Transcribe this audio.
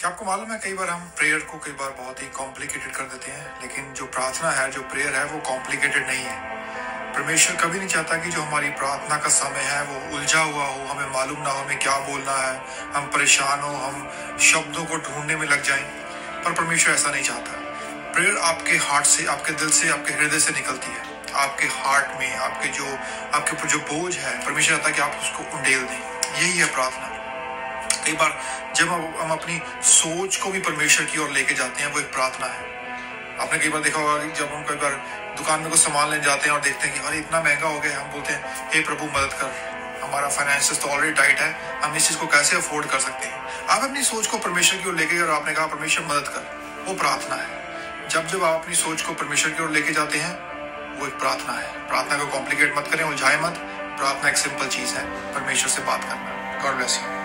क्या आपको मालूम है, कई बार हम प्रेयर को कई बार बहुत ही कॉम्प्लिकेटेड कर देते हैं, लेकिन जो प्रार्थना है, जो प्रेयर है, वो कॉम्प्लिकेटेड नहीं है। परमेश्वर कभी नहीं चाहता कि जो हमारी प्रार्थना का समय है, वो उलझा हुआ हो, हमें मालूम ना हो, हमें क्या बोलना है, हम परेशान हो, हम शब्दों को ढूँढने में लग जाएँ, पर परमेश्वर ऐसा नहीं चाहता। प्रेयर आपके हार्ट से, आपके दिल से, आपके हृदय से निकलती है। आपके हार्ट में, आपके जो, आपके ऊपर जो बोझ है, परमेश्वर चाहता है कि आप उसको उंडेल दें। यही है प्रार्थना। कई बार जब हम अपनी सोच को भी परमेश्वर की ओर लेके जाते हैं, वो एक प्रार्थना है। आपने कई बार देखा होगा जब हम कई बार दुकान में कुछ सामान लेने जाते हैं और देखते हैं कि, अरे, इतना महँगा हो गया हम बोलते हैं, हे प्रभु, मदद कर। हमारा फाइनेंशियल तो ऑलरेडी टाइट है। हम इस चीज़ को कैसे अफोर्ड कर सकते हैं? आप अपनी सोच को परमेश्वर की ओर लेके और आपने कहा, परमेश्वर, मदद कर। वो प्रार्थना है। जब जब आप अपनी सोच को परमेश्वर की ओर लेके जाते हैं, वो एक प्रार्थना है। प्रार्थना को कॉम्प्लिकेट मत करें उलझाए मत। प्रार्थना एक सिंपल चीज़ है। परमेश्वर से बात करना। God bless you